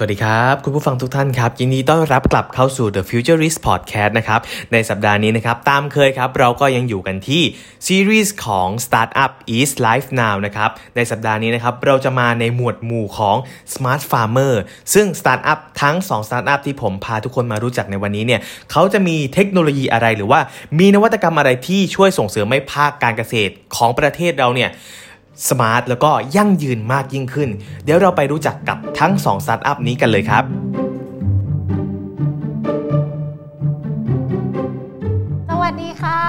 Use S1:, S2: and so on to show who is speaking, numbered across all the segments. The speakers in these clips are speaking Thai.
S1: สวัสดีครับ คุณผู้ฟังทุกท่านครับ ยินดีต้อนรับกลับเข้าสู่ The Futurist Podcast นะครับในสัปดาห์นี้นะครับ ตามเคยครับ เราก็ยังอยู่กันที่ซีรีส์ของ Startup is Life Now นะครับในสัปดาห์นี้นะครับ เราจะมาในหมวดหมู่ของ Smart Farmer ซึ่ง Startup ทั้ง 2 Startup ที่ผมพาทุกคนมารู้จักในวันนี้เนี่ยเขาจะมีเทคโนโลยีอะไรหรือว่ามีนวัตกรรมอะไรที่ช่วยส่งเสริมให้ภาคการเกษตรของประเทศเราเนี่ย smart แล้วก็ยั่งยืนมากยิ่งขึ้น เดี๋ยวเราไปรู้จักกับทั้ง2สตาร์ทอัพนี้กันเลยครับ
S2: สวัสดีค่ะ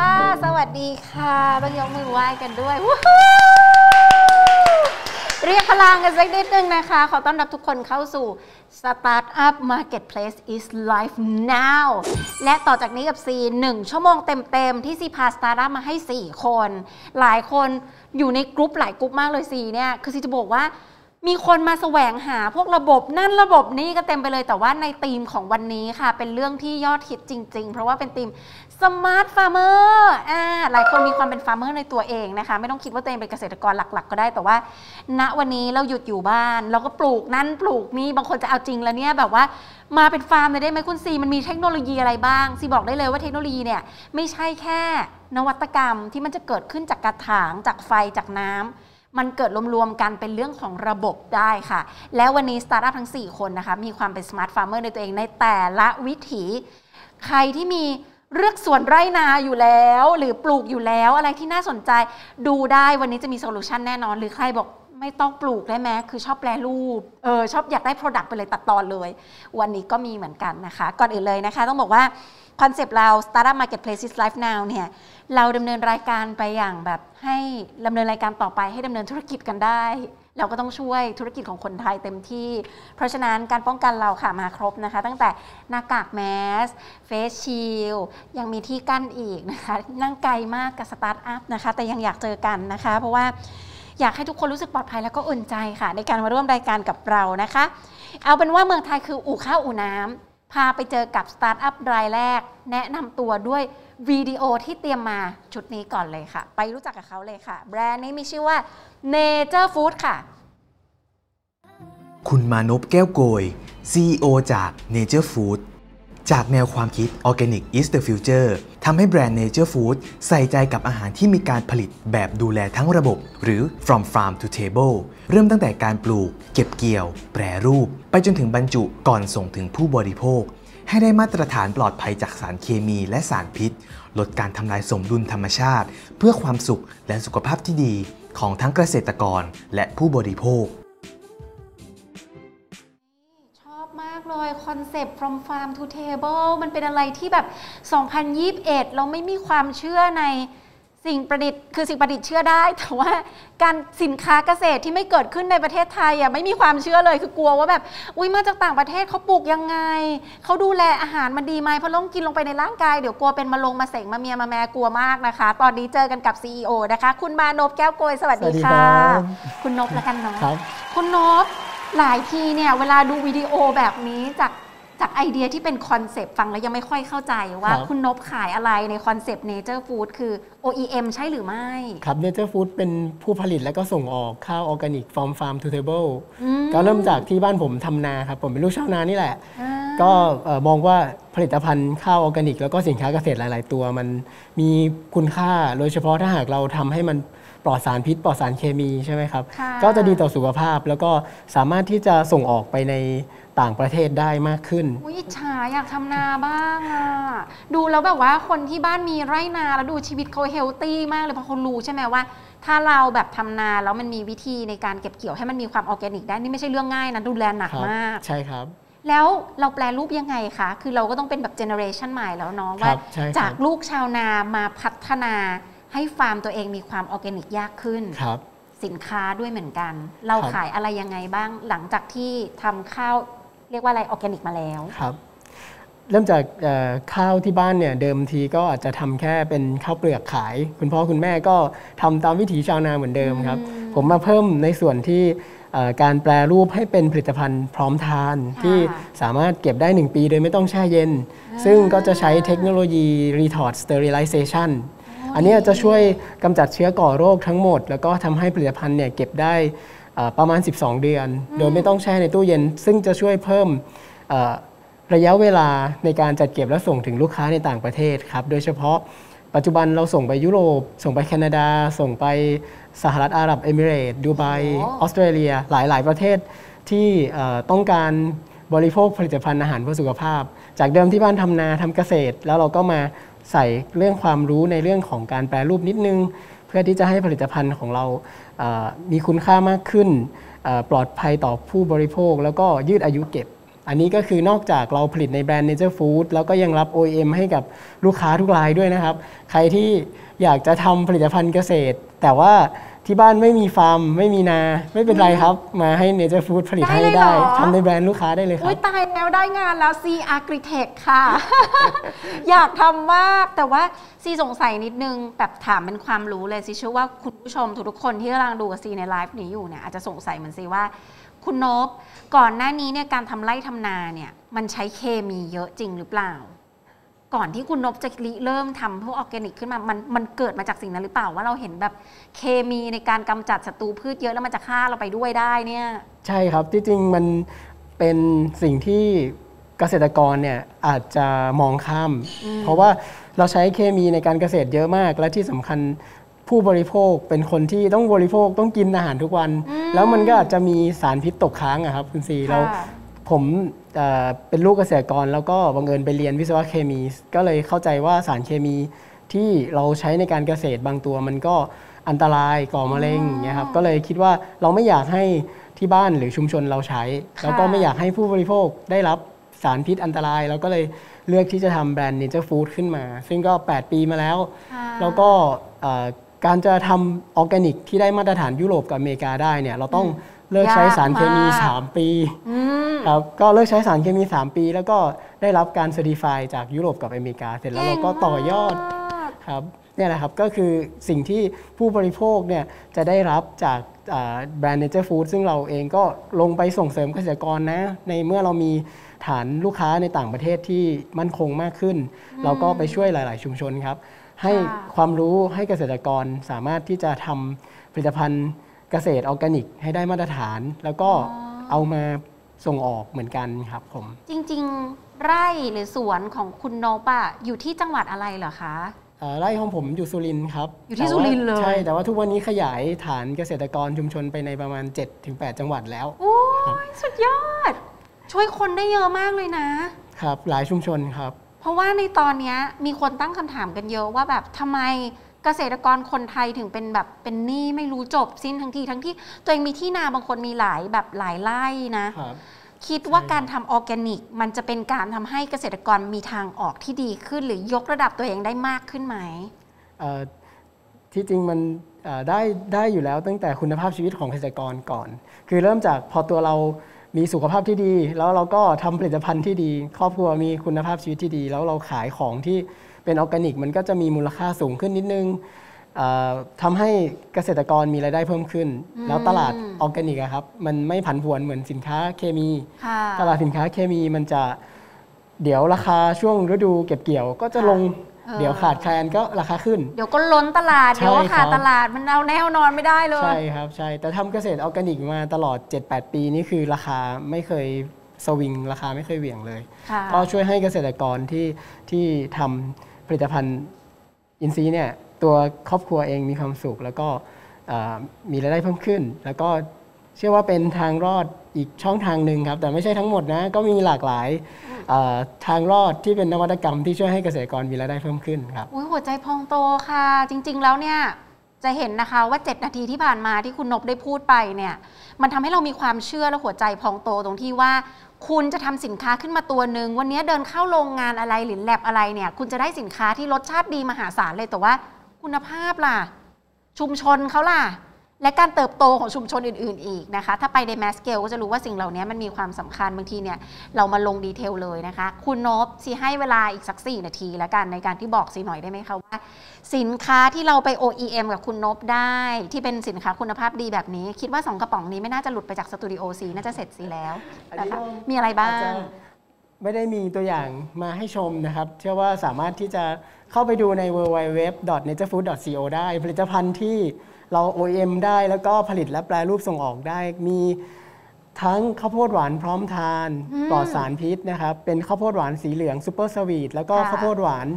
S2: สวัสดีค่ะต้องยกมือไหว้กันด้วยวู้ เรียกพลังกันสักนิดนึงนะคะ ขอต้อนรับทุกคนเข้าสู่ Startup Marketplace is live now และต่อจากนี้กับซีหนึ่งชั่วโมงเต็มๆ ที่ซีพาสตาร์ทอัพมาให้ 4 คน หลายคนอยู่ในกรุ๊ปหลายกรุ๊ปมากเลยซีเนี่ย คือซีจะบอกว่า มีคนมาแสวงหาพวกระบบนั่นระบบนี้ก็เต็มไปเลยแต่ว่าในธีมของวันนี้ค่ะ เป็นเรื่องที่ยอดฮิตจริง ๆ เพราะว่าเป็นธีม Smart Farmer อ่าหลายคนมีความเป็น farmer ในตัวเองนะคะ ไม่ต้องคิดว่าตัวเองเป็นเกษตรกรหลัก ๆ ก็ได้แต่ว่า ณวันนี้เราหยุดอยู่บ้าน เราก็ปลูกนั่นปลูกนี่บางคนจะเอาจริงแล้วเนี่ยแบบว่ามาเป็นฟาร์มเลยได้ไหมคุณซีมันมีเทคโนโลยีอะไรบ้างซีบอกได้เลยว่าเทคโนโลยีเนี่ยไม่ใช่แค่นวัตกรรมที่มันจะเกิดขึ้นจากกระถางจากไฟจากน้ำ มันเกิดรวมๆกันเป็นเรื่องของระบบได้ค่ะ แล้ววันนี้สตาร์ทอัพทั้ง 4 คนนะคะ มีความเป็น smart farmer ในตัวเองในแต่ละวิถี ใครที่มีเรือกสวนไร่นาอยู่แล้ว หรือปลูกอยู่แล้วอะไรที่น่าสนใจดูได้วันนี้จะมี solution แน่นอน หรือใครบอก ไม่ต้องปลูกได้ไหมคือชอบแปรรูปเออชอบอยากได้ Product ไปเลยตัดตอนเลย วันนี้ก็มีเหมือนกันนะคะ ก่อนอื่นเลยนะคะ ต้องบอกว่าคอนเซปต์เรา Startup Marketplace is Live Now เนี่ยเราดำเนินรายการไปอย่างแบบให้ดำเนินรายการต่อไปให้ดำเนินธุรกิจกันได้ เราก็ต้องช่วยธุรกิจของคนไทยเต็มที่ เพราะฉะนั้นการป้องกันเราค่ะมาครบนะคะ ตั้งแต่หน้ากาก mask face shi eld ยังมีที่กั้นอีกนะคะ นั่งไกลมากกับสตาร์ทอัพนะคะ แต่ยังอยากเจอกันนะคะ เพราะว่า อยากให้ทุกคนรู้สึกปลอดภัยแล้วก็อุ่นใจค่ะ ในการมาร่วมรายการกับเรานะคะ เอาเป็นว่าเมืองไทยคืออู่ข้าวอู่น้ำพาไปเจอกับสตาร์ทอัพรายแรก แนะนำตัวด้วยวิดีโอที่เตรียมมาชุดนี้ก่อนเลยค่ะ ไปรู้จักกับเขาเลยค่ะ แบรนด์นี้มีชื่อว่า Nature Food ค่ะ
S1: คุณมานพแก้วโกย CEO จาก Nature Food จากแนวความคิด Organic is the future ทำให้แบรนด์ Nature Food ใส่ใจกับอาหารที่มีการผลิตแบบดูแลทั้งระบบ หรือ from farm to table เริ่มตั้งแต่การปลูก เก็บเกี่ยว แปรรูป ไปจนถึงบรรจุก่อนส่งถึงผู้บริโภค ให้ได้มาตรฐานปลอดภัยจากสารเคมีและสารพิษ ลดการทำลายสมดุลธรรมชาติ เพื่อความสุขและสุขภาพที่ดีของทั้งเกษตรกรและผู้บริโภค
S2: มากเลยคอนเซปต์ from farm to table มันเป็นอะไรที่แบบ 2021 เราไม่มีความเชื่อในสิ่งประดิษฐ์คือสิ่งประดิษฐ์เชื่อได้ แต่ว่าการสินค้าเกษตรที่ไม่เกิดขึ้นในประเทศไทยอะไม่มีความเชื่อเลยคือกลัวว่าแบบอุ้ยมาจากต่างประเทศเขาปลูกยังไงเขาดูแลอาหารมันดีไหมเพราะต้องกินลงไปในร่างกายเดี๋ยวกลัวเป็นมะลงมาเสงมาเมียมาแม่กลัวมากนะคะ ตอนนี้เจอกันกับ CEO นะคะ คุณมานพแก้วโกยสวัสดี
S3: สวัสดี
S2: ค่ะ
S3: ครับ
S2: คุณนพแล้วกันเนาะ
S3: ครับ
S2: คุณนพ หลายทีเนี่ยเวลาดูวิดีโอแบบนี้จากจากไอเดียที่เป็นคอนเซปต์ฟังแล้วยังไม่ค่อยเข้าใจว่า
S3: ครับ
S2: คุณนพขายอะไรในคอนเซปต์ Nature Food คือ OEM ใช่หรือไม่
S3: ครับ Nature Food เป็นผู้ผลิตและก็ส่งออกข้าวออร์แกนิก from farm to table
S2: อืม
S3: ก็เริ่มจากที่บ้านผมทำนาครับ ผมเป็นลูกชาวนานี่แหละ
S2: อ่า
S3: ก็เอ่อมองว่าผลิตภัณฑ์ข้าวออร์แกนิก แล้วก็สินค้าเกษตรหลาย ๆ ตัวมันมีคุณค่าโดยเฉพาะถ้าหากเราทำให้มัน ปลอดสารพิษ ปลอดสารเคมีใช่ไหมครับ
S2: ค่ะ
S3: ก็จะดีต่อสุขภาพแล้วก็สามารถที่จะส่งออกไปในต่างประเทศได้มากขึ้น
S2: อุ๊ยอิจฉาอยากทำนาบ้างอะดูแล้วแบบว่าคนที่บ้านมีไร่นาแล้วดูชีวิตเขา healthy มากเลยเพราะเขารู้ใช่ไหมว่า ถ้าเราแบบทำนาแล้วมันมีวิธีในการเก็บเกี่ยวให้มันมีความออร์แกนิกได้นี่ไม่ใช่เรื่องง่ายนะดูแลหนัก
S3: ครับ
S2: มาก
S3: ใช่ครับ
S2: แล้วเราแปรรูปยังไงคะ คือเราก็ต้องเป็นแบบ generation ใหม่แล้วเนาะ
S3: ครั
S2: ว่า
S3: ใช่ครับ
S2: จากลูกชาวนามาพัฒนา ให้ฟาร์มตัวเองมีความออร์แกนิกยากขึ้น
S3: ครับ
S2: สินค้าด้วยเหมือนกัน เรา
S3: ครับ
S2: ขายอะไรยังไงบ้างหลังจากที่ทำข้าวเรียกว่าอะไรออร์แกนิกมาแล้ว
S3: ครับ เริ่มจากเอ่อข้าวที่บ้านเนี่ยเดิมทีก็อาจจะทำแค่เป็นข้าวเปลือกขาย คุณพ่อคุณแม่ก็ทำตามวิถีชาวนาเหมือนเดิมครับ ผมมาเพิ่มในส่วนที่เอ่อการแปลรูปให้เป็นผลิตภัณฑ์พร้อมทาน
S2: ค่ะ
S3: ที่สามารถเก็บได้ 1 ปีโดยไม่ต้องแช่เย็น ซึ่งก็จะใช้เทคโนโลยี retort sterilization อันเนี้ยจะช่วยกำจัดเชื้อก่อโรคทั้งหมด แล้วก็ทำให้ผลิตภัณฑ์เนี่ยเก็บได้เอ่อประมาณ 12 เดือน โดยไม่ต้องแช่ในตู้เย็น ซึ่งจะช่วยเพิ่มเอ่อระยะเวลาในการจัดเก็บและส่งถึงลูกค้าในต่างประเทศครับ โดยเฉพาะปัจจุบันเราส่งไปยุโรป ส่งไปแคนาดา ส่งไปสหรัฐอาหรับเอมิเรตส์ดูไบ
S2: โอ้
S3: ออสเตรเลีย หลาย ๆ ประเทศที่เอ่อต้องการบริโภคผลิตภัณฑ์อาหารเพื่อสุขภาพ จากเดิมที่บ้านทำนาทำเกษตร แล้วเราก็มา ใส่เรื่องความรู้ในเรื่องของการแปรรูปนิดนึง เพื่อที่จะให้ผลิตภัณฑ์ของเรามีคุณค่ามากขึ้น ปลอดภัยต่อผู้บริโภค แล้วก็ยืดอายุเก็บ อันนี้ก็คือนอกจากเราผลิตในแบรนด์ Nature Food แล้วก็ยังรับ OEM ให้กับลูกค้าทุกรายด้วยนะครับ ใครที่อยากจะทำผลิตภัณฑ์เกษตร แต่ว่า ที่บ้านไม่มีฟาร์ม ไม่มีนา ไม่เป็นไรครับ มาให้ Nature Food ผลิตให้
S2: ได้เลย
S3: ได้
S2: เหรอ
S3: ทำในแบรนด์ลูกค้าได้เลยครั
S2: อุ้
S3: บ
S2: ยตายแล้วได้งานแล้ว C Agritech ค่ะ อยากทำมากแต่ว่าซีสงสัยนิดนึง แบบถามเป็นความรู้เลยซีเชื่อว่าคุณผู้ชมทุกๆคนที่กำลังดูกับซีในไลฟ์นี้อยู่เนี่ยอาจจะสงสัยเหมือนซีว่า คุณนบก่อนหน้านี้เนี่ยการทำไร่ทำนาเนี่ยมันใช้เคมีเยอะจริงหรือเปล่า ก่อนที่คุณนบจะริเริ่มทำพวกออร์แกนิกขึ้นมา มันมันเกิดมาจากสิ่งนั้นหรือเปล่าว่าเราเห็นแบบเคมีในการกำจัดศัตรูพืชเยอะแล้วมันจะฆ่าเราไปด้วยได้เนี่ย
S3: ใช่ครับที่จริงมันเป็นสิ่งที่เกษตรกรเนี่ยอาจจะมองข้าม เพราะว่าเราใช้เคมีในการเกษตรเยอะมาก และที่สำคัญผู้บริโภคเป็นคนที่ต้องบริโภคต้องกินอาหารทุกวัน แล้วมันก็อาจจะมีสารพิษตกค้างอะครับคุณซีเรา
S2: ค่ะ
S3: ผมเอ่อเป็นลูกเกษตรกรแล้วก็บังเอิญไปเรียนวิศวะเคมี ก็เลยเข้าใจว่าสารเคมีที่เราใช้ในการเกษตรบางตัวมันก็อันตรายก่อมะเร็งอย่างเงี้ยครับก็เลยคิดว่าเราไม่อยากให้ที่บ้านหรือชุมชนเราใช้ แล้วก็ไม่อยากให้ผู้บริโภคได้รับสารพิษอันตราย เราก็เลยเลือกที่จะทำแบรนด์ Nature Food ขึ้นมา ซึ่งก็ 8 ปีมาแล้ว
S2: ค่ะ
S3: แล้วก็เอ่อการจะทำออร์แกนิกที่ได้มาตรฐานยุโรปกับอเมริกาได้เนี่ยเราต้อง เลิกใช้สารเคมี
S2: ยากมาก
S3: 3ปี
S2: อืม
S3: ครับก็เลิกใช้สารเคมี 3 ปี แล้วก็ได้รับการเซอร์ติฟายจากยุโรปกับอเมริกา เสร็จแล้วเราก็ต่อยอด
S2: เก่งมาก
S3: ครับเนี่ยแหละครับก็คือสิ่งที่ผู้บริโภคเนี่ยจะได้รับจากอ่าแบรนด์ Nature Food ซึ่งเราเองก็ลงไปส่งเสริมเกษตรกรนะ ในเมื่อเรามีฐานลูกค้าในต่างประเทศที่มั่นคงมากขึ้น เราก็ไปช่วยหลาย ๆ ชุมชนครับ ให้
S2: ค่ะ
S3: ความรู้ให้เกษตรกรสามารถที่จะทำผลิตภัณฑ์ เกษตรออร์แกนิกให้ได้มาตรฐาน แล้วก็เอามาส่งออกเหมือนกันครับผม
S2: จริงๆ ไร่หรือสวนของคุณนบอะอยู่ที่จังหวัดอะไรเหรอคะ
S3: เอ่อไร่ของผมอยู่สุรินทร์ครับ
S2: อยู่ที่
S3: แต่ว่า
S2: สุรินทร์เลย
S3: ใช่แต่ว่าทุกวันนี้ขยายฐานเกษตรกรชุมชนไปในประมาณ 7-8 จังหวัดแล้ว
S2: โอ้ยสุดยอด ช่วยคนได้เยอะมากเลยนะ
S3: ครับหลายชุมชนครับ
S2: เพราะว่าในตอนเนี้ยมีคนตั้งคำถามกันเยอะว่าแบบทำไม เกษตรกรคนไทยถึงเป็นแบบเป็นหนี้ไม่รู้จบสิ้นทั้งทีทั้งที่ตัวเองมีที่นาบางคนมีหลายแบบหลายไร่นะ
S3: ครับ
S2: คิดว่าการทำออร์แกนิก มันจะเป็นการทำให้เกษตรกรมีทางออกที่ดีขึ้น หรือยกระดับตัวเองได้มากขึ้นไหม
S3: เอ่อที่จริงมันเอ่อได้ได้อยู่แล้วตั้งแต่คุณภาพชีวิตของเกษตรกรก่อน คือเริ่มจากพอตัวเรามีสุขภาพที่ดี แล้วเราก็ทำผลิตภัณฑ์ที่ดี ครอบครัวมีคุณภาพชีวิตที่ดี แล้วเราขายของที่ เป็นออร์แกนิก มันก็จะมีมูลค่าสูงขึ้นนิดนึงเอ่อทำให้เกษตรกรมีรายได้เพิ่มขึ้น แล้วตลาดออร์แกนิกอะครับมันไม่ผันผวนเหมือนสินค้าเคมี
S2: ค่ะ
S3: ตลาดสินค้าเคมีมันจะเดี๋ยวราคาช่วงฤดูเก็บเกี่ยวก็จะลง
S2: เออ
S3: เดี๋ยวขาดแคลนก็ราคาขึ้น
S2: เดี๋ยวก็ล้นตลาด
S3: ใช่
S2: เดี๋ยวก็ขาด
S3: ครับ
S2: ตลาดมันเอาแนวนอนไม่ได้เลย
S3: ใช่ครับใช่แต่ทำเกษตรออร์แกนิกมาตลอด 7-8 ปีนี่คือราคาไม่เคยสวิงราคาไม่เคยเหวี่ยงเลย
S2: ค่ะ
S3: ก็ช่วยให้เกษตรกรที่ที่ทำ ผลิตภัณฑ์อินทรีเนี่ยตัวครอบครัวเองมีความสุข แล้วก็มีรายได้เพิ่มขึ้น แล้วก็เชื่อว่าเป็นทางรอดอีกช่องทางหนึ่งครับ แต่ไม่ใช่ทั้งหมดนะ ก็มีหลากหลายทางรอดที่เป็นนวัตกรรมที่ช่วยให้เกษตรกรมีรายได้เพิ่มขึ้นครับ
S2: หัวใจพองโตค่ะ จริง ๆ แล้วเนี่ยจะเห็นนะคะว่า 7 นาทีที่ผ่านมาที่คุณนบได้พูดไปเนี่ยมันทำให้เรามีความเชื่อและหัวใจพองโตตรงที่ว่า คุณจะทำสินค้าขึ้นมาตัวหนึ่งวันนี้เดินเข้าโรงงานอะไรหรือแล็บอะไรเนี่ยคุณจะได้สินค้าที่รสชาติดีมหาศาลเลยแต่ว่า คุณภาพล่ะ ชุมชนเขาล่ะ และการเติบโตของชุมชนอื่น ๆ อีกนะคะ ถ้าไปใน mass scale ก็จะรู้ว่าสิ่งเหล่านี้มันมีความสำคัญบางทีเนี่ยเรามาลง detail เลยนะคะ คุณนพซีให้เวลาอีกสัก 4 นาทีแล้วกันในการที่บอกซีหน่อยได้ไหมคะว่า สินค้าที่เราไป OEM กับคุณนพได้ ที่เป็นสินค้าคุณภาพดีแบบนี้ คิดว่า 2 กระป๋องนี้ไม่น่าจะหลุดไปจากสตูดิโอซีน่าจะเสร็จซีแล้ว
S3: อันนี้
S2: นะคะ
S3: เรา
S2: มีอะไรบ้า
S3: อจ
S2: ง
S3: จะไม่ได้มีตัวอย่างมาให้ชมนะครับ เชื่อว่าสามารถที่จะเข้าไปดูใน www.naturefood.co ได้ผลิตภัณฑ์ที่ เรา OEM ได้แล้วก็ผลิตและแปรรูปส่งออกได้มีทั้งข้าวโพดหวานพร้อมทานปลอดสารพิษนะครับ เป็นข้าวโพดหวานสีเหลืองซูเปอร์สวีทแล้วก็
S2: ค่ะ
S3: ข้าวโพดหวาน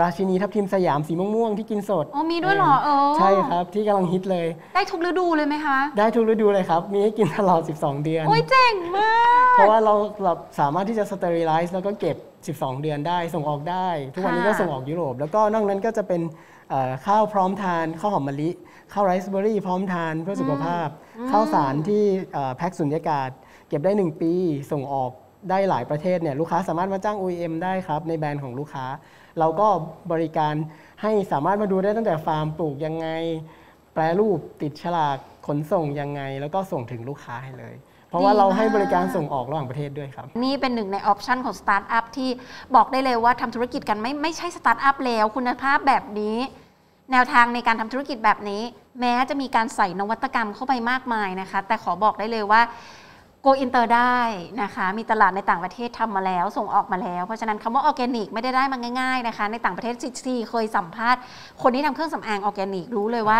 S3: ราชินีทับทิมสยามสีม่วงๆที่กินสด
S2: อ๋อมีด้วยเหรอเออ
S3: ใช่ครับที่กำลังฮิตเลย
S2: ได้ทุกฤดูเลยไหมคะ
S3: ได้ทุกฤดูเลยครับ มีให้กินตลอด 12 เดือน
S2: โอ้ยเจ๋งมาก
S3: เพราะว่าเราเราสามารถที่จะสเตอริไลซ์แล้วก็เก็บ 12 เดือนได้ส่งออกได้ ทุกวันนี้ก็ส่งออกยุโรป แล้วก็นอกนั้นก็จะเป็นเอ่อข้าวพร้อมทานข้าวหอมมะลิ ข้าวไรซ์เบอร์รี่พร้อมทานเพื่อสุขภาพ ข้าวสารที่เอ่อแพ็คสุญญากาศ เก็บได้ 1 ปีส่งออกได้หลายประเทศเนี่ยลูกค้าสามารถมาจ้าง OEM ได้ครับ ในแบรนด์ของลูกค้า เราก็บริการให้สามารถมาดูได้ตั้งแต่ฟาร์มปลูกยังไง แปรรูปติดฉลากขนส่งยังไง แล้วก็ส่งถึงลูกค้าให้เลย เพราะว่าเราให้บริการส่งออกระหว่างประเทศด้วยครับ
S2: นี่เป็นหนึ่งใน option ของสตาร์ทอัพที่บอกได้เลยว่าทำธุรกิจกันไม่ไม่ใช่สตาร์ทอัพแล้วคุณภาพแบบนี้ แนวทางในการทำธุรกิจแบบนี้ แม้จะมีการใส่นวัตกรรมเข้าไปมากมายนะคะ แต่ขอบอกได้เลยว่า go inter ได้นะคะ มีตลาดในต่างประเทศทำมาแล้ว ส่งออกมาแล้ว เพราะฉะนั้นคำว่าออร์แกนิกไม่ได้ได้มาง่ายๆนะคะ ในต่างประเทศซีเคยสัมภาษณ์ คนที่ทำเครื่องสำอางออร์แกนิกรู้เลยว่า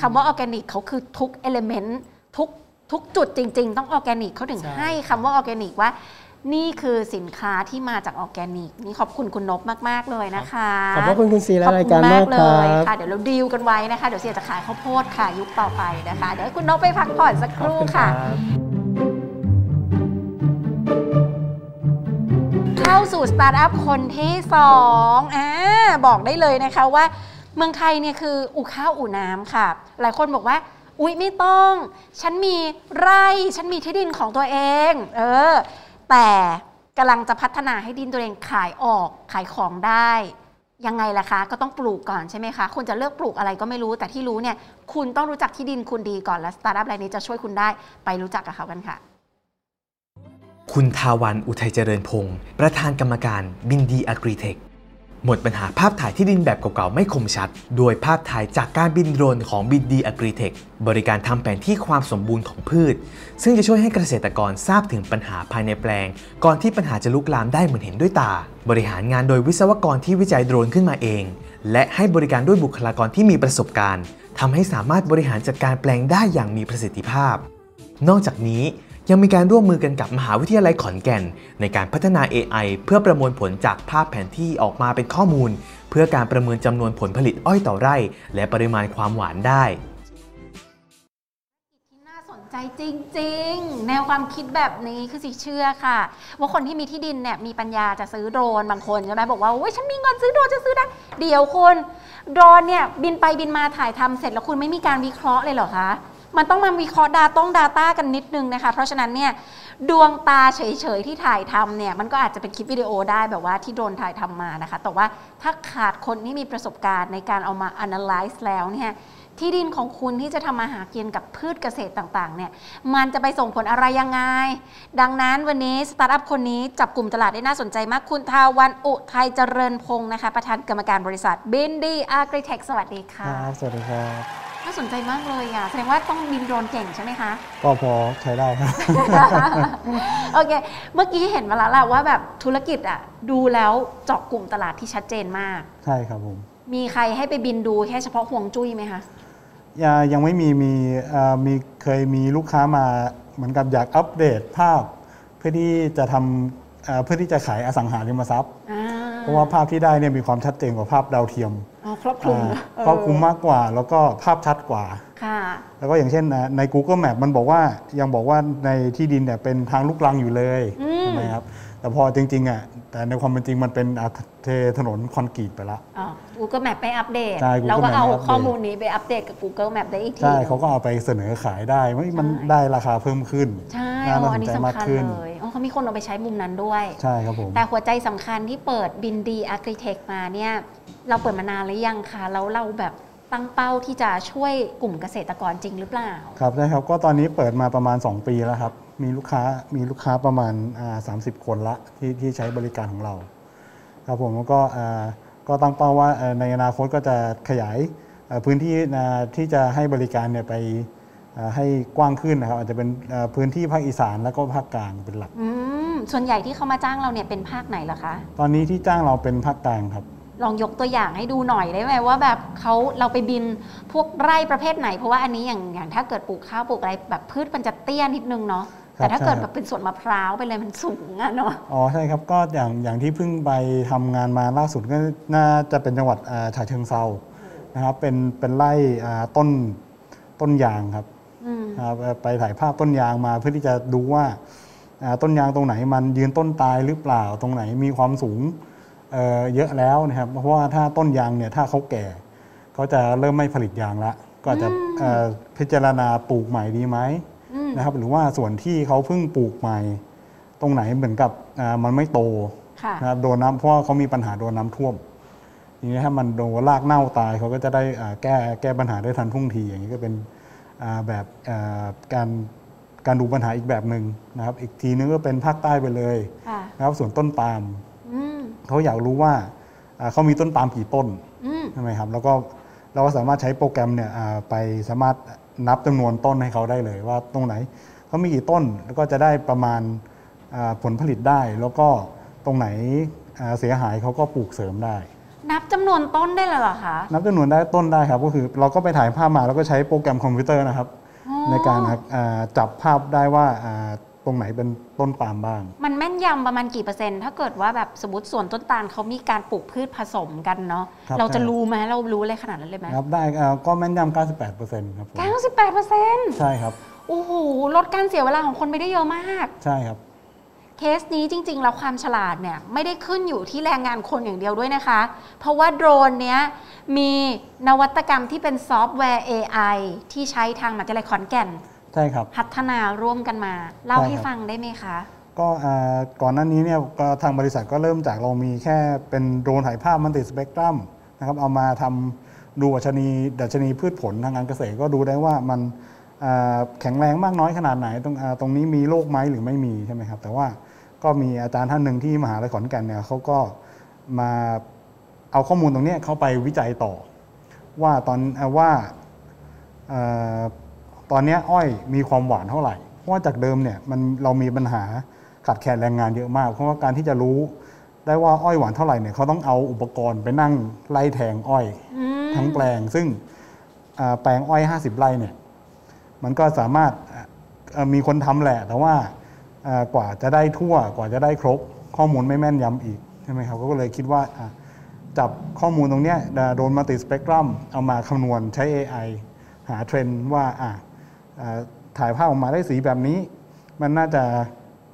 S2: คำว่าออร์แกนิกเขาคือทุกเอลิเมนต์ทุกทุกจุดจริง ๆ ต้องออร์แกนิกเขาถึง
S3: ใให้
S2: คำว่าออร์แกนิกว่า นี่คือสินค้าที่มาจากออร์แกนิก นี่ขอบคุณคุณนบมาก ๆ เลยนะคะ
S3: ขอบพระคุณคุณซีและ
S2: ขอบ
S3: ราย
S2: คุ
S3: การ
S2: ณ
S3: มาก
S2: เล
S3: ครั
S2: ย
S3: บ
S2: ค่ะเดี๋ยวเราดีลกันไว้นะคะ เดี๋ยวเสียจะขายข้าวโพดค่ะยุคต่อไปนะคะ เดี๋ยวให้คุณนบไปพักผ่อนสักค
S3: ขอบ
S2: รู่
S3: คุณค
S2: ค่ะ
S3: รับ
S2: เข้าสู่สตาร์ทอัพคนที่สองอ่าบอกได้เลยนะคะว่าเมืองไทยเนี่ยคืออู่ข้าวอู่น้ำค่ะ หลายคนบอกว่าอุ๊ยไม่ต้อง ฉันมีไร่ ฉันมีที่ดินของตัวเอง เออ แต่กำลังจะพัฒนาให้ดินตัวเองขายออกขายของได้ ยังไงล่ะคะ ก็ต้องปลูกก่อนใช่ไหมคะคุณจะเลือกปลูกอะไรก็ไม่รู้ แต่ที่รู้เนี่ยคุณต้องรู้จักที่ดินคุณดีก่อนและสตาร์ทอัพรายนี้จะช่วยคุณได้ไปรู้จักกับเขากันค่ะ
S1: คุณทาวันอุทัยเจริญพงศ์ประธานกรรมการบินดีอากริเทค หมดปัญหาภาพถ่ายที่ดินแบบเก่าๆ ไม่คมชัด โดยภาพถ่ายจากการบินโดรนของบินดีอ g r i t e c h บริการทำแผนที่ความสมบูรณ์ของพืช ซึ่งจะช่วยให้เกษตรกรทราบถึงปัญหาภายในแปลง ก่อนที่ปัญหาจะลุกลามได้เหมือนเห็นด้วยตา บริหารงานโดยวิศวกรที่วิจัยโดรนขึ้นมาเอง และให้บริการด้วยบุคลากรที่มีประสบการณ์ทำให้สามารถบริหารจัดการแปลงได้อย่างมีประสิทธิภาพ นอกจากนี้ ยังมีการร่วมมือกันกับมหาวิทยาลัยขอนแก่น ในการพัฒนา AI เพื่อประมวลผลจากภาพแผนที่ออกมาเป็นข้อมูล เพื่อการประเมินจำนวนผลผลิตอ้อยต่อไร่ และปริมาณความหวานได้
S2: น่าสนใจจริง ๆ แนวความคิดแบบนี้คือสิเชื่อค่ะ ว่าคนที่มีที่ดินเนี่ยมีปัญญาจะซื้อโดรนบางคนใช่ไหมบอกว่าโอ้ยฉันมีเงินซื้อโดรนจะซื้อได้ เดี๋ยวคนโดรนเนี่ยบินไปบินมาถ่ายทำเสร็จแล้วคุณไม่มีการวิเคราะห์เลยเหรอคะ มันต้องมาวิเคราะห์ดาต้องดาต้ากันนิดนึงนะคะ เพราะฉะนั้นเนี่ยดวงตาเฉยๆที่ถ่ายทำเนี่ยมันก็อาจจะเป็นคลิปวิดีโอได้แบบว่าที่โดรนถ่ายทำมานะคะ แต่ว่าถ้าขาดคนที่มีประสบการณ์ในการเอามา analyze แล้วเนี่ยที่ดินของคุณที่จะทำมาหากินกับพืชเกษตรต่างๆเนี่ยมันจะไปส่งผลอะไรยังไง ดังนั้นวันนี้สตาร์ทอัพคนนี้จับกลุ่มตลาดได้น่าสนใจมากคุณทาวันอุทัยเจริญพงศ์นะคะ ประธานกรรมการบริษัทบินดี Agritech สวัสดีค่ะ
S4: รับสวัสดีครับ
S2: น่าสนใจมากเลยอะแสดงว่าต้องบินโดรนเก่งใช่ไหมคะ
S4: ก็พอใช้ได้ครับ
S2: โอเค เมื่อกี้เห็นมาแล้วแหละว่าแบบธุรกิจอะดูแล้วเจาะกลุ่มตลาดที่ชัดเจนมาก
S4: ใช่ครับผม
S2: มีใครให้ไปบินดูแค่เฉพาะห่วงจุ้ยไหมคะ
S4: ยังยังไม่มีมีเอ่อมีเคยมีลูกค้ามาเหมือนกับอยากอัปเดตภาพ เพื่อที่จะทำเอ่อเพื่อที่จะขายอสังหาริมทรัพย์
S2: อ่า
S4: เพราะว่าภาพที่ได้เนี่ยมีความชัดเจนกว่าภาพดาวเทียม
S2: อ๋อ ครอบคลุม
S4: อ่า
S2: นะเออ
S4: ครอบคลุมมากกว่า แล้วก็ภาพชัดกว่า
S2: ค่ะ
S4: แล้วก็อย่างเช่นนะใน Google Map มันบอกว่ายังบอกว่าในที่ดินเนี่ยเป็นทางลูกรังอยู่เลย
S2: อืม
S4: ใช่ไหมครับแต่พอจริงๆอะแต่ในความเป็นจริงมันเป็นอะเทถนนคอนกรีตไปละ
S2: อ๋อ Google Map ไปอัปเดต
S4: ใช่ Google
S2: แล้วก็
S4: Map
S2: เอา
S4: ไปอัปเดต
S2: ข้อมูลนี้ไปอัปเดตกับ Google Map ได้อีกที
S4: ใช่เขาก็เอาไปเสนอขายได้ไม่มันได้ราคาเพิ่มขึ้น
S2: ใช่
S4: น่า
S2: อ๋อ
S4: ส
S2: อัน
S4: น
S2: นี้
S4: ใจ
S2: สำ
S4: มาก
S2: คัญ
S4: ขึ้น
S2: เลยอ๋อเขามีคนเอาไปใช้มุมนั้นด้วย
S4: ใช่ครับผม
S2: แต่หัวใจสำคัญที่เปิดบินดีอาร์ i ิเทคมาเนี่ย เราเปิดมานานหรือยังคะแล้วเราแบบตั้งเป้าที่จะช่วยกลุ่มเกษตรกรจริงหรือเปล่า
S4: ครับใช่ครับก็ตอนนี้เปิดมาประมาณ 2 ปีแล้วครับ มีลูกค้ามีลูกค้าประมาณอ่า30คนละที่ที่ใช้บริการของเราครับผมแล้วก็อ่าก็ตั้งเป้าว่าเอ่อในอนาคตก็จะขยายเอ่อพื้นที่อ่าที่จะให้บริการเนี่ยไปอ่าให้กว้างขึ้นนะครับ อาจจะเป็นเอ่อพื้นที่ภาคอีสานแล้วก็ภาคกลางเป็นหลัก
S2: อืมส่วนใหญ่ที่เขามาจ้างเราเนี่ยเป็นภาคไหนเหรอคะ
S4: ตอนนี้ที่จ้างเราเป็นภาคกลางครับ
S2: ลองยกตัวอย่างให้ดูหน่อยได้ไหมว่าแบบเขาเราไปบินพวกไร่ประเภทไหน เพราะว่าอันนี้อย่างอย่างถ้าเกิดปลูกข้าวปลูกอะไรแบบพืชมันจะเตี้ยนิดนึงเนาะ
S4: ครับ
S2: แต่ถ้าเกิด
S4: ใช่
S2: แบ
S4: ครับ
S2: บเป็นสวนมะพร้าวเป็นอะไรมันสูงอะเนาะ
S4: อ๋อใช่ครับก็อย่างอย่างที่เพิ่งไปทำงานมาล่าสุดก็น่าจะเป็นจังหวัดอ่าฉะเชิงเซานะครับเป็นเป็นไร่อ่าต้นต้นยางครับ
S2: อืม
S4: นะครับไปถ่ายภาพต้นยางมาเพื่อที่จะดูว่าอ่าต้นยางตรงไหนมันยืนต้นตายหรือเปล่าตรงไหนมีความสูง เอ่อเยอะแล้วนะครับ เพราะว่าถ้าต้นยางเนี่ยถ้าเขาแก่เขาจะเริ่มไม่ผลิตยางละ ก็อาจจะเอ่อพิจารณาปลูกใหม่ดีไหม
S2: อืม
S4: นะครับ หรือว่าส่วนที่เขาเพิ่งปลูกใหม่ ตรงไหนเหมือนกับอ่ามันไม่โต
S2: ค่ะ
S4: นะครับโดนน้ำเพราะว่าเขามีปัญหาโดนน้ำท่วมทีนี้ถ้ามันโดนรากเน่าตายเขาก็จะได้อ่าแก้แก้ปัญหาได้ทันท่วงที อย่างนี้ก็เป็นอ่าแบบอ่าการการดูปัญหาอีกแบบหนึ่งนะครับ อีกทีนึงก็เป็นภาคใต้ไปเลย
S2: ค่ะ
S4: นะครับส่วนต้นปาล์ม
S2: อืม
S4: เขาอยากรู้ว่าอ่าเขามีต้นปาล์มกี่ต้น
S2: อืม
S4: ใช่ไหมครับ แล้วก็เราก็สามารถใช้โปรแกรมเนี่ยอ่าไปสามารถนับจำนวนต้นให้เขาได้เลย ว่าตรงไหนเขามีกี่ต้นแล้วก็จะได้ประมาณอ่าผลผลิตได้ แล้วก็ตรงไหนอ่าเสียหายเขาก็ปลูกเสริมได้
S2: นับจำนวนต้นได้เลยเหรอคะ
S4: นับจำนวนได้ต้นได้ครับ ก็คือเราก็ไปถ่ายภาพมาแล้วก็ใช้โปรแกรมคอมพิวเตอร์นะครับ
S2: อ๋อ
S4: ในการอ่าจับภาพได้ว่าอ่า ตรงไหนเป็นต้นปาล์มบ้าง
S2: มันแม่นยำประมาณกี่เปอร์เซ็นต์ ถ้าเกิดว่าแบบสมมติสวนต้นตาลเขามีการปลูกพืชผสมกันเนาะ
S4: ครับ
S2: เราจะ
S4: ใช่
S2: รู้ไหมเรารู้เลยขนาดนั้นเลยไหม
S4: นะครับได้อ่าก็แม่นยำ98%ครับผม
S2: เก้าสิบแปดเปอร์เซ็นต์
S4: ใช่ครับ
S2: โอ้โหลดการเสียเวลาของคนไปได้เยอะมาก
S4: ใช่ครับ
S2: เคสนี้จริง ๆ แล้วความฉลาดเนี่ยไม่ได้ขึ้นอยู่ที่แรงงานคนอย่างเดียวด้วยนะคะ เพราะว่าโดรนเนี้ยมีนวัตกรรมที่เป็นซอฟต์แวร์ AI ที่ใช้ทางมหาวิทยาลัยขอนแก่น
S4: ใช่ครับ
S2: พัฒนาร่วมกันมาเล่า
S4: ใช่
S2: ให้
S4: ครับ
S2: ฟังได้ไหมคะ
S4: ก็อ่าก่อนหน้านี้เนี่ยก็ทางบริษัทก็เริ่มจากเรามีแค่เป็นโดรนถ่ายภาพมันติดสเปกตรัมนะครับเอามาทำดูดัชนีดัชนีพืชผลทางการเกษตรก็ดูได้ว่ามันอ่าแข็งแรงมากน้อยขนาดไหน ตรงอ่าตรงนี้มีโรคไหมหรือไม่มีใช่ไหมครับ แต่ว่าก็มีอาจารย์ท่านหนึ่งที่มหาลัยขอนแก่นเนี่ยเขาก็มาเอาข้อมูลตรงเนี้ยเข้าไปวิจัยต่อ ว่าตอนอ่าว่าเอ่อ ตอนเนี้ยอ้อยมีความหวานเท่าไหร่ เพราะว่าจากเดิมเนี่ยมันเรามีปัญหาขาดแคลนแรงงานเยอะมาก เพราะว่าการที่จะรู้ได้ว่าอ้อยหวานเท่าไหร่เนี่ยเขาต้องเอาอุปกรณ์ไปนั่งไล่แทงอ้อย
S2: อืม
S4: ทั้งแปลง ซึ่งอ่าแปลงอ้อย 50 ไร่เนี่ยมันก็สามารถอะเอ่อมีคนทำแหละ แต่ว่าอ่ากว่าจะได้ทั่วกว่าจะได้ครบข้อมูลไม่แม่นยำอีกใช่ไหมครับก็เลยคิดว่าอะจับข้อมูลตรงเนี้ยโดนมาติสเปกตรัมเอามาคำนวณใช้ AI หาเทรนด์ว่าอะอ่า ถ่ายภาพออกมาได้สีแบบนี้ มันน่าจะ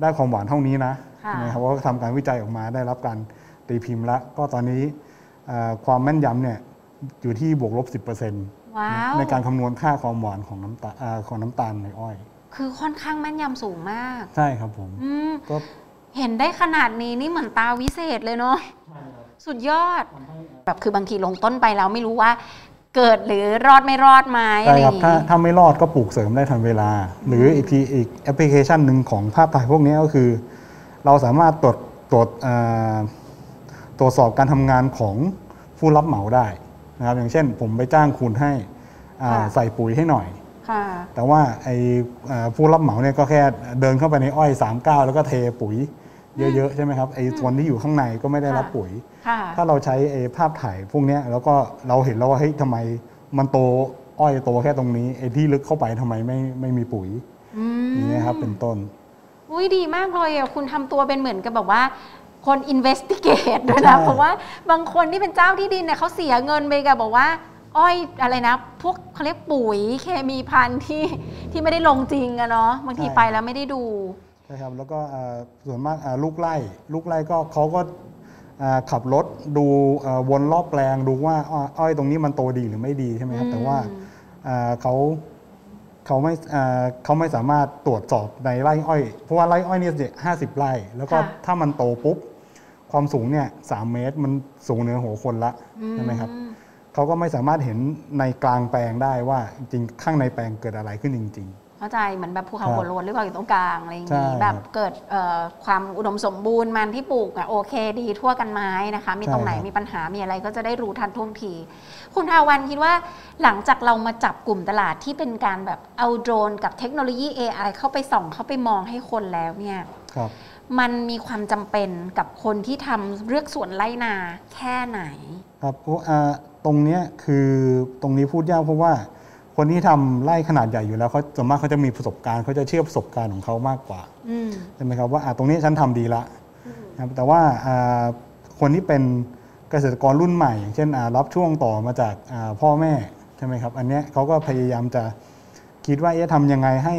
S4: ได้ความหวานเท่านี้นะ
S2: ค่ะ
S4: นะครับว่าทำการวิจัยออกมาได้รับการตีพิมพ์แล้วก็ตอนนี้อ่าความแม่นยำเนี่ยอยู่ที่บวกลบ 10%
S2: ว้าว
S4: ในการคำนวณค่าความหวานของน้ำตาลอ่าของน้ำตาลในอ้อย
S2: คือค่อนข้างแม่นยำสูงมาก
S4: ใช่ครับผม
S2: อืม
S4: ก็
S2: เห็นได้ขนาดนี้นี่เหมือนตาวิเศษเลยเนาะสุดยอดแบบคือบางทีลงต้นไปแล้วไม่รู้ว่า เกิดหรือรอดไม่รอดไหมอะ
S4: ใช่
S2: ไรอ
S4: ครับ
S2: ย่าง
S4: ถ้า
S2: งี้
S4: ถ้าไม่รอดก็ปลูกเสริมได้ทันเวลา หรืออีกทีอีกแอปพลิเคชันหนึ่งของภาพถ่ายพวกนี้ก็คือ เราสามารถตรวจตรวจอ่าตรวจสอบการทำงานของผู้รับเหมาได้นะครับ อย่างเช่น ผมไปจ้างคุณให้อ่าใส่ปุ๋ยให้หน่อย
S2: ค่ะ
S4: แต่ว่าไอ้อ่าผู้รับเหมาเนี่ยก็แค่เดินเข้าไปในอ้อย3ก้าวแล้วก็เทปุ๋ย เยอะๆใช่ไหมครับไอ้ส่วนที่อยู่ข้างในก็ไม่ได้รับ
S2: ค่ะ
S4: ปุ๋ย
S2: ค่ะ
S4: ถ้าเราใช้ไอ้ภาพถ่ายพวกเนี้ยแล้วก็เราเห็นแล้วว่าเฮ้ยทำไมมันโตอ้อยโตแค่ตรงนี้ไอ้ที่ลึกเข้าไปทำไมไม่ไม่มีปุ๋ย
S2: อืม
S4: อย่างเงี้ยครับเป็นต้น
S2: อุ้ยดีมากเลยอะคุณทำตัวเป็นเหมือนกับแบบว่าคน investigate ด้วยนะ
S4: ใช่
S2: เพราะว่าบางคนที่เป็นเจ้าที่ดินเนี่ยเขาเสียเงินไปกับบอกว่า อ้อยอะไรนะ พวกเขาเรียกปุ๋ยเคมีพันธุ์ที่ที่ไม่ได้ลงจริงอะเนาะบางทีไปแล้วไม่ได้ดู
S4: ใช่ครับแล้วก็อ่าส่วนมากอ่าลูกไร่ลูกไร่ก็เขาก็อ่าขับรถดูอ่าวนรอบแปลงดูว่าอ้ออ้อยตรงนี้มันโตดีหรือไม่ดีใช่ไหมครับ
S2: อืม
S4: แต่ว่าอ่าเขาเขาไม่อ่าเขาไม่สามารถตรวจสอบในไร่อ้อย เพราะว่าไร่อ้อยเนี่ยห้าสิบไร่ แล้วก็ถ้ามันโตปุ๊บความสูงเนี่ยสามเมตรมันสูงเหนือหัวคนละใช่ไหมครับ
S2: อืม
S4: เขาก็ไม่สามารถเห็นในกลางแปลงได้ว่าจริงๆข้างในแปลงเกิดอะไรขึ้นจริง
S2: เข้าใจเหมือนแบบภูเขา
S4: ครับ
S2: หัวโล้นหรือเปล่าอยู่ตรงกลางอะไรอย่าง
S4: ใช่
S2: นี้แบบ
S4: ครับ
S2: เกิดเอ่อความอุดมสมบูรณ์มันที่ปลูกอะโอเคดีทั่วกันไม้นะคะ มีตรงไหน
S4: ใช่ครับ
S2: มีปัญหามีอะไรก็จะได้รู้ทันท่วงที คุณทาวันคิดว่าหลังจากเรามาจับกลุ่มตลาดที่เป็นการแบบเอาโดรนกับเทคโนโลยี AI เข้าไปส่องเข้าไปมองให้คนแล้วเนี่ย
S4: ๆครับ
S2: มันมีความจำเป็นกับคนที่ทำเลือกสวนไร่นาแค่ไหน
S4: ครับเพราะอ่าตรงเนี้ยคือตรงนี้พูดยากเพราะว่า คนที่ทำไร่ขนาดใหญ่อยู่แล้วเขาส่วนมากเขาจะมีประสบการณ์เขาจะเชื่อประสบการณ์ของเขามากกว่า
S2: อืม
S4: ใช่ไหมครับว่าอะตรงนี้ฉันทำดีละนะครับแต่ว่าอ่าคนที่เป็นเกษตรกรรุ่นใหม่ อย่างเช่นอ่ารับช่วงต่อมาจากอ่าพ่อแม่ใช่ไหมครับ อันเนี้ยเขาก็พยายามจะคิดว่าจะทำยังไงให้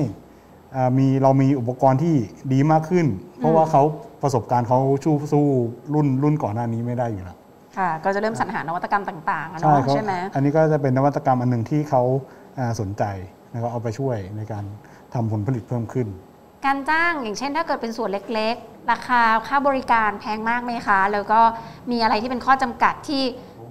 S4: อ่ามีเรามีอุปกรณ์ที่ดีมากขึ้น เพราะว่าเขาประสบการณ์เขาสู้สู้รุ่นรุ่นก่อนหน้านี้ไม่ได้อยู่แล้ว
S2: ค่ะก็จะเริ่มสรรหานวัตกรรมต่างๆอะ
S4: ใช่
S2: เนาะ
S4: เขา
S2: ใช่ไหม
S4: อันนี้ก็จะเป็นนวัตกรรมอันหนึ่งที่เขาอ่า สนใจนะครับเอาไปช่วยในการทำผลผลิตเพิ่มขึ้น
S2: การจ้างอย่างเช่น ถ้าเกิดเป็นส่วนเล็กๆ ราคาค่าบริการแพงมากไหมคะ แล้วก็มีอะไรที่เป็นข้อจำกัดที่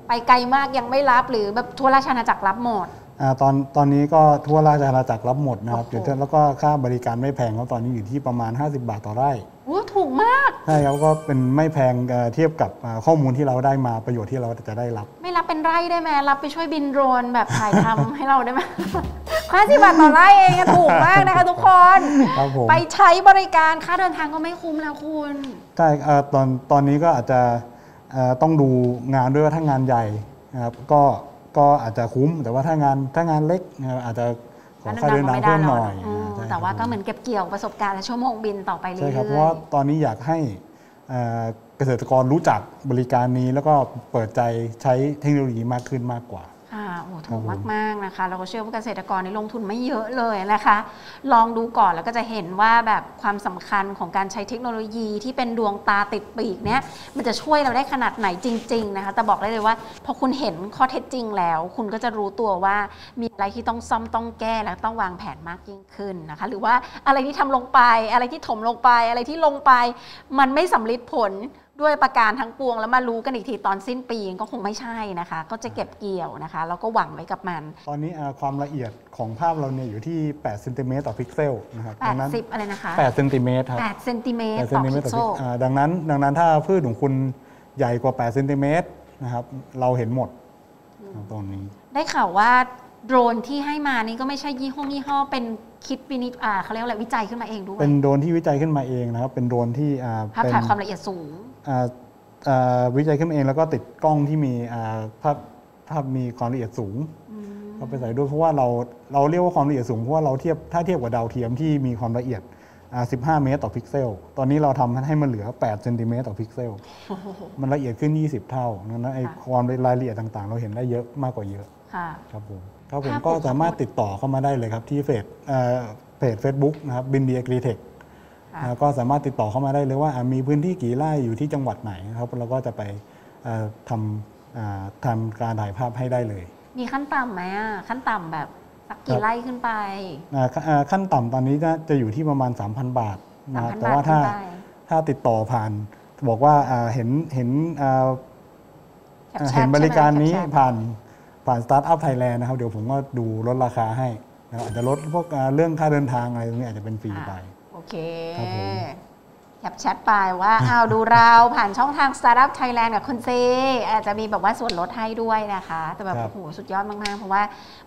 S2: ไปไกลมากยังไม่รับหรือแบบทั่วราชอาณาจักรรับหมด
S4: อาตอนตอนนี้ก็ทั่วราชอาณาจักรรับหมดนะครับ
S2: โอ้โห
S4: เดี๋ยวแล้วก็ค่าบริการไม่แพงครับตอนนี้อยู่ที่ประมาณ 50 บาทต่อไร่
S2: โอ้ถูกมาก
S4: ใช่ครับก็เป็นไม่แพงเอ่อเทียบกับอ่าข้อมูลที่เราได้มาประโยชน์ที่เราจะได้รับ
S2: ไม่รับเป็นไร่ได้ไหมรับไปช่วยบินโดรนแบบถ่ายทำให้เราได้ไหมค่าสิบบาทต่อไร่เองอะถูกมากนะคะทุกคน
S4: ครับผม
S2: ไปใช้บริการค่าเดินทางก็ไม่คุ้มแล้วคุณ
S4: ใช่เอ่อตอนตอนนี้ก็อาจจะเอ่อต้องดูงานด้วยว่าถ้างานใหญ่นะครับก็ก็อาจจะคุ้มแต่ว่าถ้างานถ้างานเล็กนะครับอาจจะขอค่าเดินทางเพิ่มหน่อย
S2: อืม
S4: ใช่
S2: แต่ว่า
S4: ครับ
S2: ก็เหมือนเก็บเกี่ยวประสบการณ์และชั่วโมงบินต่อไปเรื่
S4: ใช่
S2: อย
S4: ครับเพราะว่าตอนนี้อยากให้เอ่อเกษตรกรรู้จักบริการนี้แล้วก็เปิดใจใช้เทคโนโลยีมากขึ้นมากกว่า
S2: ๆค่ะโอ้
S4: ครั
S2: ถู
S4: บ
S2: ก
S4: ผม
S2: มากๆนะคะเราก็เชื่อว่าเกษตรกรในลงทุนไม่เยอะเลยนะคะ ลองดูก่อนแล้วก็จะเห็นว่าแบบความสำคัญของการใช้เทคโนโลยีที่เป็นดวงตาติดปีกเนี้ยมันจะช่วยเราได้ขนาดไหนจริง ๆ นะคะ แต่บอกได้เลยว่า พอคุณเห็นข้อเท็จจริงแล้ว คุณก็จะรู้ตัวว่ามีอะไรที่ต้องซ่อมต้องแก้และต้องวางแผนมากยิ่งขึ้นนะคะ หรือว่าอะไรที่ทำลงไป อะไรที่ถมลงไป อะไรที่ลงไป มันไม่สัมฤทธิผล ด้วยประการทั้งปวงแล้วมารู้กันอีกทีตอนสิ้นปีก็คงไม่ใช่นะคะ ก็จะเก็บเกี่ยวนะคะแล้วก็หวังไว้กับมัน
S4: ตอนนี้อ่าความละเอียดของภาพเราเนี่ยอยู่ที่8เซนติเมตรต่อพิกเซลนะครับดังนั้น
S2: 80อะไรนะคะ
S4: 8เซนติเมตรครับ
S2: 8เซนติเมตร
S4: 8เซ
S2: ต่
S4: น
S2: อ
S4: ติเม
S2: พิ
S4: ตร
S2: ก
S4: ต่อ
S2: เซ
S4: พิ
S2: ล
S4: กอ่าดังนั้น ดังนั้นถ้าพืชของคุณใหญ่กว่า8เซนติเมตรนะครับเราเห็นหมดครับตรงนี้
S2: ได้ข่าวว่าโดรนที่ให้มานี่ก็ไม่ใช่ยี่ห้อยี่ห้อเป็นคิดวินิจอ่าเขาเรียกว่าอะไรวิจัยขึ้นมาเองด้วย
S4: เป็นโดรนที่วิจัยขึ้นมาเองนะครับ เป็นโดรนที่อ่า
S2: ภาพ
S4: เป็น
S2: ถ่ายความละเอียดสูง
S4: อ่าอ่า วิจัยขึ้นมาเองแล้วก็ติดกล้องที่มีอ่าภาพภาพมีความละเอียดสูงเข้าไปใส่ด้วยเพราะว่าเราเราเรียกว่าความละเอียดสูงเพราะว่าเราเทียบถ้าเทียบกับดาวเทียมที่มีความละเอียดอ่า15 เมตรต่อพิกเซล ตอนนี้เราทำให้มันเหลือ 8 เซนติเมตรต่อพิกเซล มันละเอียดขึ้น 20 เท่านั้นไอ้
S2: ค่ะ
S4: ความรายละเอียดต่างๆ เราเห็นได้เยอะมากกว่าเยอะ
S2: ค่ะ
S4: ครับผมครับผม
S2: ภาพ
S4: ก็
S2: ผม
S4: สามารถติดต่อเข้ามาได้เลยครับที่เฟซเอ่อเพจ Facebook นะครับบินดี a กรีเทค
S2: ค่ะ
S4: ก็สามารถติดต่อเข้ามาได้เลยว่าอะมีพื้นที่กี่ไร่อยู่ที่จังหวัดไหนนะครับเราก็จะไปเอ่อทำอ่าทำการถ่ายภาพให้ได้เลย
S2: มีขั้นต่ำไหมอะขั้นต่ำแบบสัก
S4: ค
S2: กี่
S4: รับ
S2: ไร่ขึ้นไป
S4: อ่าขั้นอ่าขั้นต่ำตอนนี้จะจะอยู่ที่ประมาณ 3,000 บาทนะค
S2: สาม
S4: รับ
S2: พัน
S4: แต่
S2: บาท
S4: ว่า
S2: ขึ้
S4: ถ้าน
S2: ไป
S4: ถ้าติดต่อผ่านบอกว่าอ่าเห็นเห็นอ่า
S2: แคปแชท
S4: เห็นบริการนี้
S2: ใช่ไหมแคปแชท
S4: ผ่านผ่านสตาร์ทอัพไทยแลนด์นะครับ เดี๋ยวผมก็ดูลดราคาให้นะครับอาจจะลดพวกอ่าเรื่องค่าเดินทางอะไรตรงนี้อาจจะเป็นฟรีไป
S2: โอ เค
S4: ครับผม
S2: แคปแชทไปว่า อ้าวดูเราผ่านช่องทาง Startup Thailand กับคุณเซอาจจะมีแบบว่าส่วนลดให้ด้วยนะคะ แต่แบบ
S4: ครับ
S2: โอ้โหสุดยอดมาก ๆ เพราะว่า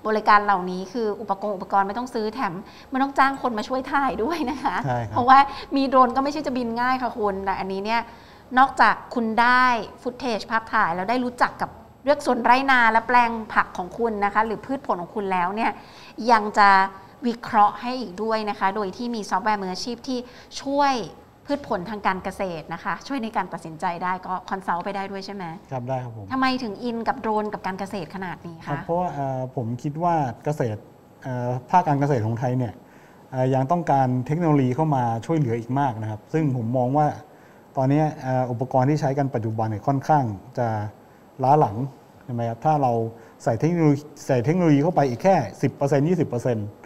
S2: บริการเหล่านี้คืออุปกรณ์อุปกรณ์ไม่ต้องซื้อแถมไม่ต้องจ้างคนมาช่วยถ่ายด้วยนะคะ
S4: ใช่ครับ
S2: เพราะว่ามีโดรนก็ไม่ใช่จะบินง่ายค่ะคุณแต่อันนี้เนี่ยนอกจากคุณได้ footage ภาพถ่ายแล้วได้รู้จักกับเรือกสวนไร่นาและแปลงผักของคุณนะคะ หรือพืชผลของคุณแล้วเนี่ยยังจะ วิเคราะห์ให้อีกด้วยนะคะ โดยที่มีซอฟต์แวร์มืออาชีพที่ช่วยพืชผลทางการเกษตรนะคะ ช่วยในการตัดสินใจได้ก็คอนซัลท์ไปได้ด้วยใช่ไหม
S4: ครับได้ครับผม
S2: ทำไมถึงอินกับโดรนกับการเกษตรขนาดนี้
S4: ครับ
S2: คะ
S4: เพราะว่าเอ่อผมคิดว่าเกษตรเอ่อภาคการเกษตรของไทยเนี่ยเอ่อยังต้องการเทคโนโลยีเข้ามาช่วยเหลืออีกมากนะครับ ซึ่งผมมองว่าตอนนี้เอ่ออุปกรณ์ที่ใช้กันปัจจุบันเนี่ยค่อนข้างจะล้าหลังใช่ไหมครับถ้าเราใส่เทคโนโลยีใส่เทคโนโลยีเข้าไปอีกแค่ 10% 20%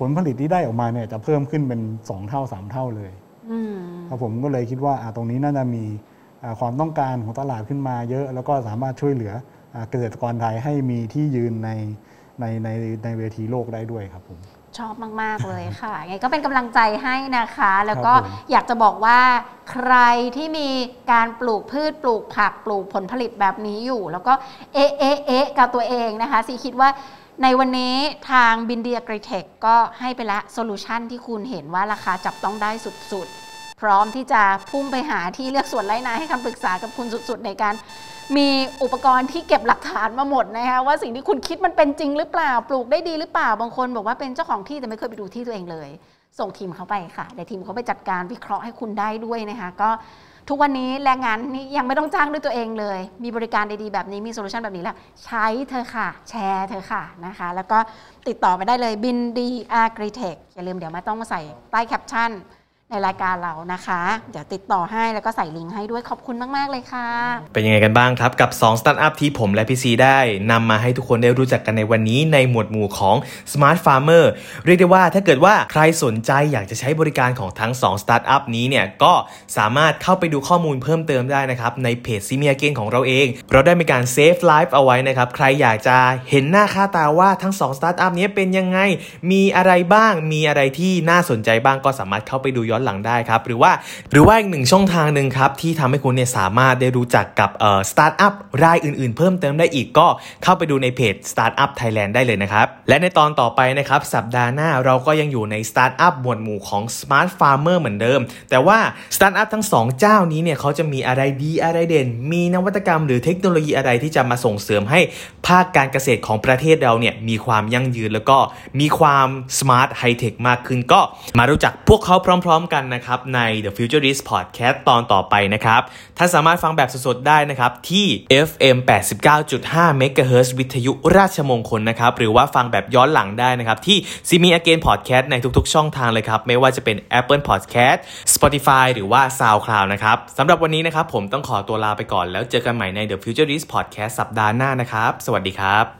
S4: ผลผลิตที่ได้ออกมาเนี่ยจะเพิ่มขึ้นเป็น 2 เท่า 3 เท่าเลย
S2: อืม
S4: ครับผมก็เลยคิดว่าอ่าตรงนี้น่าจะมีอ่าความต้องการของตลาดขึ้นมาเยอะ แล้วก็สามารถช่วยเหลืออ่าเกษตรกรไทยให้มีที่ยืนในในในในเวทีโลกได้ด้วยครับผม
S2: ชอบมาก ๆ เลยค่ะ ไงก็เป็นกำลังใจให้นะคะ แล้วก็
S4: ครับผม
S2: อยากจะบอกว่าใครที่มีการปลูกพืชปลูกผักปลูกผลผลิตแบบนี้อยู่ แล้วก็เอะเอะเอะกับตัวเองนะคะซีคิดว่า ในวันนี้ทางบินดี Agritech ก็ให้ไปละ solution ที่คุณเห็นว่าราคาจับต้องได้สุดๆ พร้อมที่จะพุ่งไปหาที่เรือกสวนไร่นาให้คำปรึกษากับคุณสุดๆ ในการ มีอุปกรณ์ที่เก็บหลักฐานมาหมดนะคะว่าสิ่งที่คุณคิดมันเป็นจริงหรือเปล่า ปลูกได้ดีหรือเปล่าบางคนบอกว่าเป็นเจ้าของที่แต่ไม่เคยไปดูที่ตัวเองเลย ส่งทีมเขาไปค่ะเดี๋ยวทีมเขาไปจัดการวิเคราะห์ให้คุณได้ด้วยนะคะก็ ทุกวันนี้แรงงานนี่ยังไม่ต้องจ้างด้วยตัวเองเลย มีบริการดีๆแบบนี้มี solution แบบนี้แล้ว ใช้เถอะค่ะ แชร์เถอะค่ะนะคะ แล้วก็ติดต่อไปได้เลยบินดี Agritech อย่าลืมเดี๋ยวมาต้องมาใส่ใต้แคปชั่น ในรายการเรานะคะ เดี๋ยวติดต่อให้แล้วก็ใส่ลิงก์ให้ด้วยขอบคุณมาก ๆ เลยค่ะ
S1: เป็นยังไงกันบ้างครับกับ2สตาร์ทอัพที่ผมและพี่ซีได้นำมาให้ทุกคนได้รู้จักกันในวันนี้ในหมวดหมู่ของ Smart Farmer เรียกได้ว่าถ้าเกิดว่าใครสนใจอยากจะใช้บริการของทั้ง2สตาร์ทอัพนี้เนี่ยก็สามารถเข้าไปดูข้อมูลเพิ่มเติมได้นะครับ ในเพจ See Me Again ของเราเอง เราได้มีการ save live เอาไว้นะครับ ใครอยากจะเห็นหน้าค่าตาว่าทั้ง2สตาร์ทอัพนี้เป็นยังไงมีอะไรบ้างมีอะไรที่น่าสนใจบ้างก็สามารถเข้าไปดูย้อนหลังได้ครับ หรือว่าหรือว่าอีกหนึ่งช่องทางหนึ่งครับ ที่ทำให้คุณเนี่ยสามารถได้รู้จักกับเอ่อสตาร์ทอัพรายอื่นๆ เพิ่มเติมได้อีกก็เข้าไปดูในเพจ Startup Thailand ได้เลยนะครับ และในตอนต่อไปนะครับสัปดาห์หน้าเราก็ยังอยู่ในสตาร์ทอัพหมวดหมู่ของ Smart Farmer เหมือนเดิม แต่ว่าสตาร์ทอัพทั้งสองเจ้านี้เนี่ยเขาจะมีอะไรดีอะไรเด่น มีนวัตกรรมหรือเทคโนโลยีอะไรที่จะมาส่งเสริมให้ภาคการเกษตรของประเทศเราเนี่ยมีความยั่งยืนแล้วก็มีความ smart ไฮเทคมากขึ้นก็มารู้จักพวกเขาพร้อม ๆกันนะครับใน The Futurist Podcast ตอนต่อไปนะครับท่านสามารถฟังแบบสดๆได้นะครับที่ FM 89.5 MHz วิทยุราชมงคลนะครับหรือว่าฟังแบบย้อนหลังได้นะครับที่ s ีมี Again Podcast ในทุกๆ ช่องทางเลยครับไม่ว่าจะเป็น Apple Podcast Spotify หรือว่า SoundCloud นะครับสำหรับวันนี้นะครับผมต้องขอตัวลาไปก่อนแล้วเจอกันใหม่ใน The Futurist Podcast สัปดาห์หน้านะครับ สวัสดีครับ